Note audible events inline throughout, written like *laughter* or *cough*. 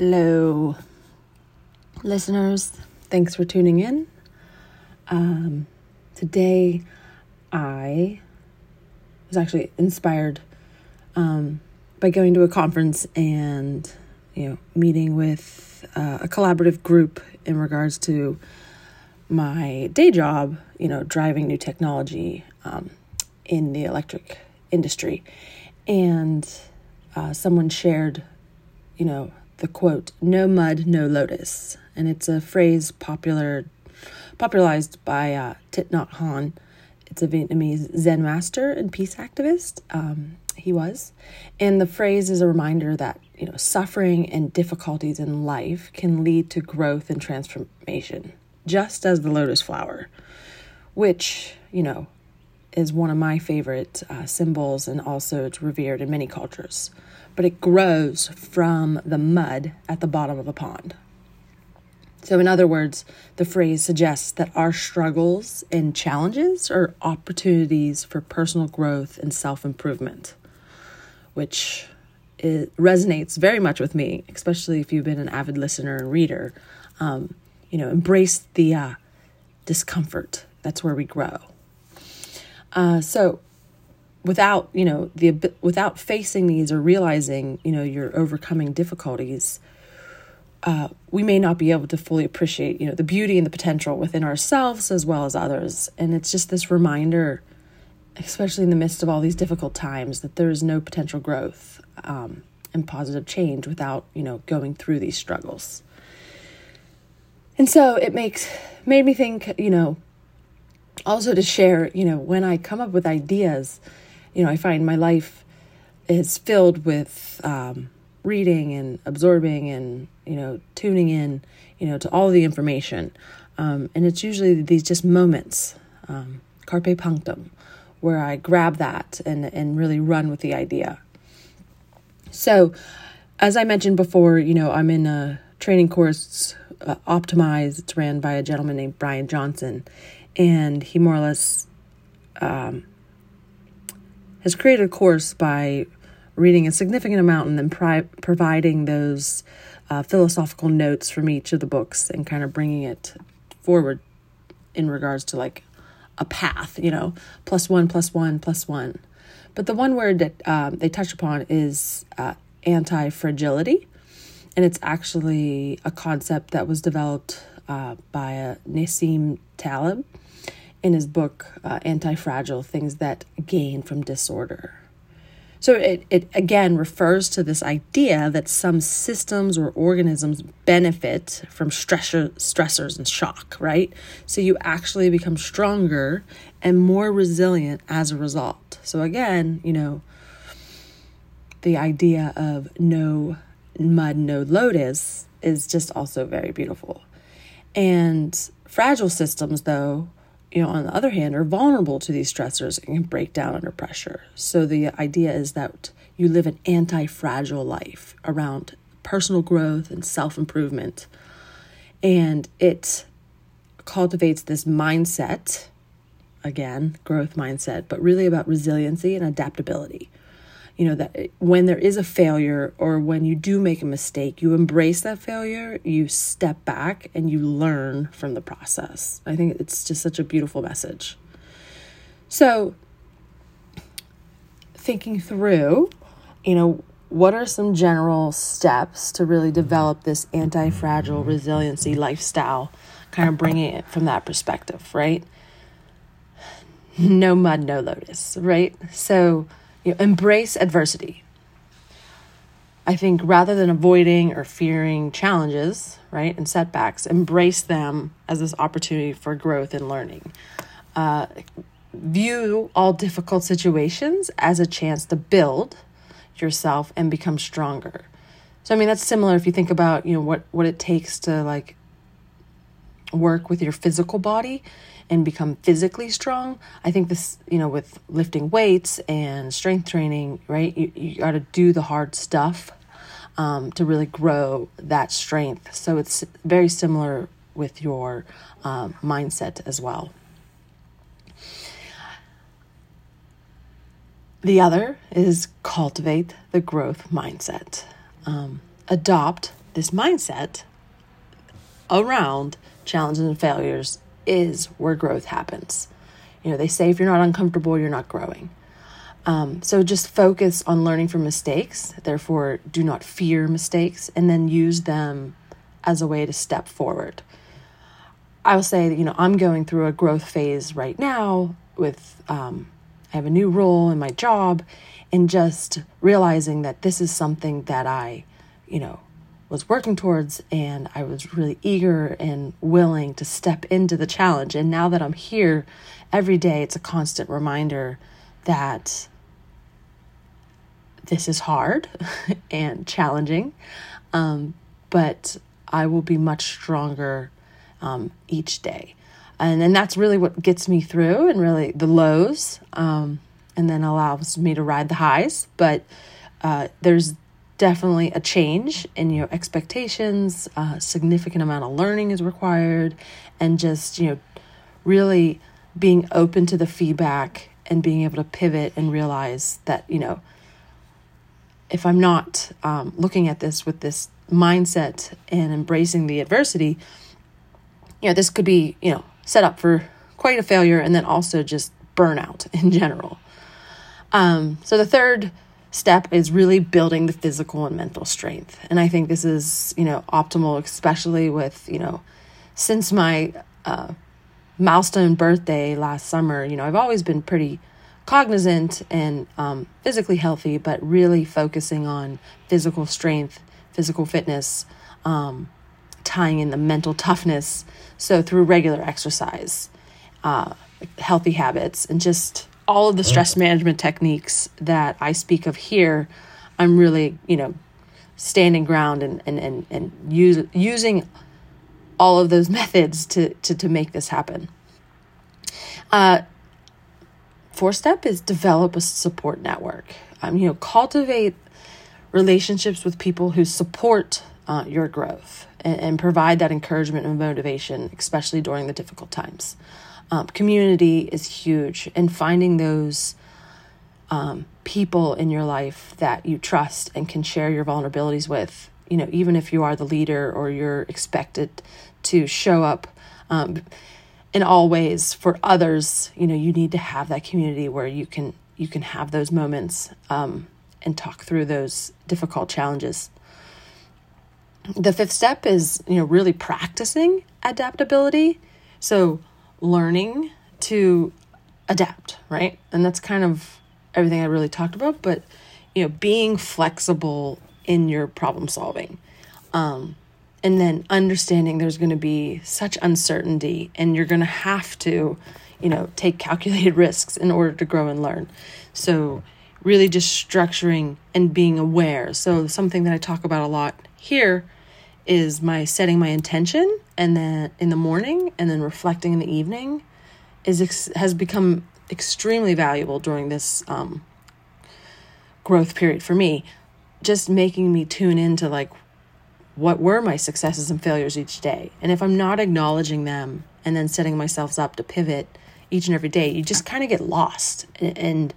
Hello, listeners. Thanks for tuning in. Um, today, I was actually inspired um, by going to a conference and you know meeting with uh, a collaborative group in regards to my day job. You know, driving new technology um, in the electric industry, and uh, someone shared, you know the quote, no mud, no lotus. And it's a phrase popular popularized by uh, Thich Nhat Hanh. It's a Vietnamese Zen master and peace activist. Um, he was. And the phrase is a reminder that, you know, suffering and difficulties in life can lead to growth and transformation, just as the lotus flower, which, you know, is one of my favorite uh, symbols and also it's revered in many cultures but it grows from the mud at the bottom of a pond. So, in other words, the phrase suggests that our struggles and challenges are opportunities for personal growth and self improvement, which resonates very much with me, especially if you've been an avid listener and reader. Um, you know, embrace the uh, discomfort. That's where we grow. Uh, so, without you know the without facing these or realizing you know you're overcoming difficulties uh, we may not be able to fully appreciate you know the beauty and the potential within ourselves as well as others. And it's just this reminder especially in the midst of all these difficult times that there is no potential growth um, and positive change without you know going through these struggles. And so it makes made me think you know also to share you know when i come up with ideas you know, I find my life is filled with um, reading and absorbing and, you know, tuning in, you know, to all the information. Um, and it's usually these just moments, um, carpe punctum, where I grab that and, and really run with the idea. So, as I mentioned before, you know, I'm in a training course, uh, Optimize. It's ran by a gentleman named Brian Johnson. And he more or less um, has created a course by reading a significant amount and then pri- providing those uh, philosophical notes from each of the books and kind of bringing it forward in regards to like a path, you know, plus one, plus one, plus one. But the one word that um, they touch upon is uh, anti fragility. And it's actually a concept that was developed uh, by uh, Nassim Taleb in his book uh, Anti Fragile Things That Gain from Disorder. So it, it again refers to this idea that some systems or organisms benefit from stressor, stressors and shock, right? So you actually become stronger and more resilient as a result. So again, you know, the idea of no mud, no lotus is just also very beautiful. And fragile systems, though, you know, on the other hand, are vulnerable to these stressors and can break down under pressure. So the idea is that you live an anti fragile life around personal growth and self improvement. And it cultivates this mindset, again, growth mindset, but really about resiliency and adaptability you know that when there is a failure or when you do make a mistake you embrace that failure you step back and you learn from the process. I think it's just such a beautiful message. So thinking through you know what are some general steps to really develop this anti-fragile resiliency lifestyle kind of bringing it from that perspective right? No mud no lotus right? So you know, embrace adversity. I think rather than avoiding or fearing challenges, right, and setbacks, embrace them as this opportunity for growth and learning. Uh, view all difficult situations as a chance to build yourself and become stronger. So I mean that's similar if you think about, you know, what what it takes to like work with your physical body and become physically strong. I think this, you know, with lifting weights and strength training, right? You, you got to do the hard stuff um, to really grow that strength. So it's very similar with your um, mindset as well. The other is cultivate the growth mindset. Um, adopt this mindset around challenges and failures is where growth happens. You know, they say if you're not uncomfortable, you're not growing. Um, so just focus on learning from mistakes. Therefore, do not fear mistakes and then use them as a way to step forward. I will say that, you know, I'm going through a growth phase right now with, um, I have a new role in my job and just realizing that this is something that I, you know, was working towards and I was really eager and willing to step into the challenge. And now that I'm here every day, it's a constant reminder that this is hard *laughs* and challenging, um, but I will be much stronger um, each day. And then that's really what gets me through and really the lows, um, and then allows me to ride the highs. But uh, there's definitely a change in your expectations, a significant amount of learning is required, and just, you know, really being open to the feedback and being able to pivot and realize that, you know, if I'm not um, looking at this with this mindset and embracing the adversity, you know, this could be, you know, set up for quite a failure and then also just burnout *laughs* in general. Um, so the third step is really building the physical and mental strength. And I think this is, you know, optimal, especially with, you know, since my uh, milestone birthday last summer, you know, I've always been pretty cognizant and um, physically healthy, but really focusing on physical strength, physical fitness, um, tying in the mental toughness. So through regular exercise, uh, healthy habits, and just all of the stress management techniques that I speak of here, I'm really, you know, standing ground and and and, and use, using all of those *laughs* methods to to to make this happen. Uh, fourth step is develop a support network. Um, you know, cultivate relationships with people who support uh, your growth and, and, provide that encouragement and motivation, especially during the difficult times. Um, community is huge, and finding those um, people in your life that you trust and can share your vulnerabilities with. You know, even if you are the leader or you're expected to show up um, in all ways for others, you know, you need to have that community where you can you can have those moments um, and talk through those difficult challenges. The fifth step is, you know, really practicing adaptability. So learning to adapt, right? And that's kind of everything I really talked about, but you know, being flexible in your problem solving. Um, and then understanding there's going to be such uncertainty and you're going to have to, you know, take calculated *laughs* risks in order to grow and learn. So, really just structuring and being aware. So, something that I talk about a lot here is my setting my intention and then in the morning and then reflecting in the evening is ex- has become extremely valuable during this um, growth period for me. Just making me tune into like what were my successes and failures each day. And if i'm not acknowledging them and then setting myself up to pivot each and every day you just kind of get lost. And, and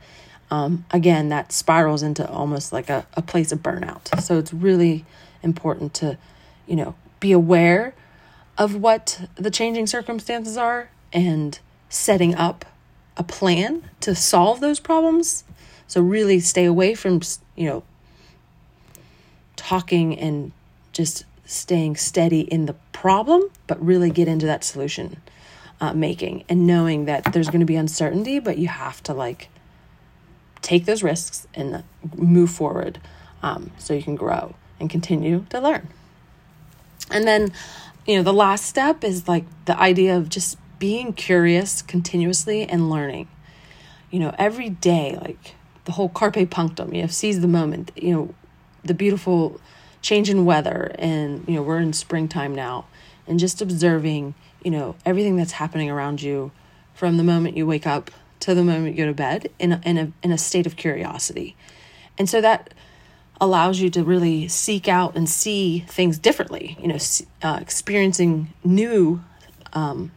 um, again that spirals into almost like a, a place of burnout. So it's really important to you know, be aware of what the changing circumstances are and setting up a plan to solve those problems. So really stay away from, you know, talking and just staying steady in the problem, but really get into that solution uh, making and knowing that there's going to be uncertainty, but you have to like take those risks and move forward um, so you can grow and continue to learn. And then, you know, the last step is like the idea of just being curious continuously and learning. You know, every day, like the whole carpe punctum, you know, seize the moment, you know, the beautiful change in weather and, you know, we're in springtime now and just observing, you know, everything that's happening around you from the moment you wake up to the moment you go to bed in a, in a, in a state of curiosity. And so that allows you to really seek out and see things differently, you know, uh, experiencing new um,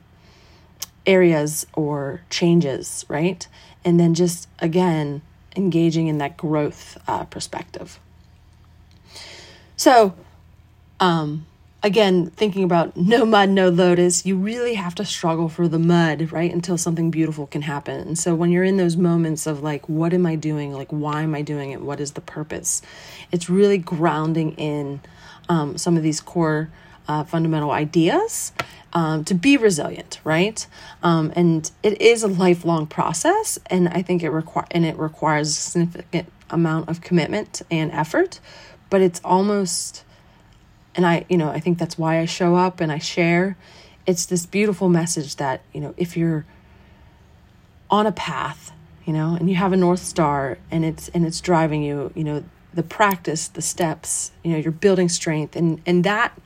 areas or changes, right? And then just again, engaging in that growth uh, perspective. So, um, again, thinking about no mud, no lotus, you really have to struggle for the mud, right? Until something beautiful can happen. And so when you're in those moments of like, what am I doing? Like, why am I doing it? What is the purpose? It's really grounding in um, some of these core uh, fundamental ideas um, to be resilient, right? Um, and it is a lifelong process, and I think it require and it requires a significant amount of commitment and effort, but it's almost and I, you know, I think that's why I show up and I share. It's this beautiful message that, you know, if you're on a path, you know, and you have a north star and it's and it's driving you, you know, the practice, the steps, you know, you're building strength and and that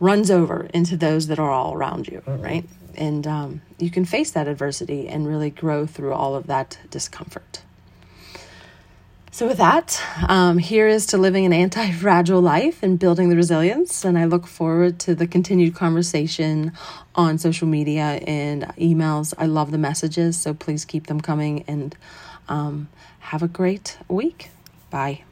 runs over into those that are all around you, right? And um, you can face that adversity and really grow through all of that discomfort. So, with that, um, here is to living an anti fragile life and building the resilience. And I look forward to the continued conversation on social media and emails. I love the messages, so please keep them coming and um, have a great week. Bye.